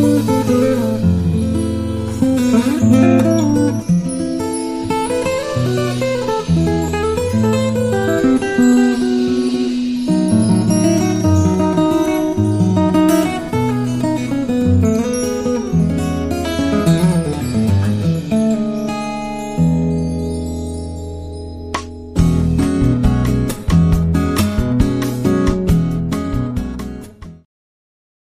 Música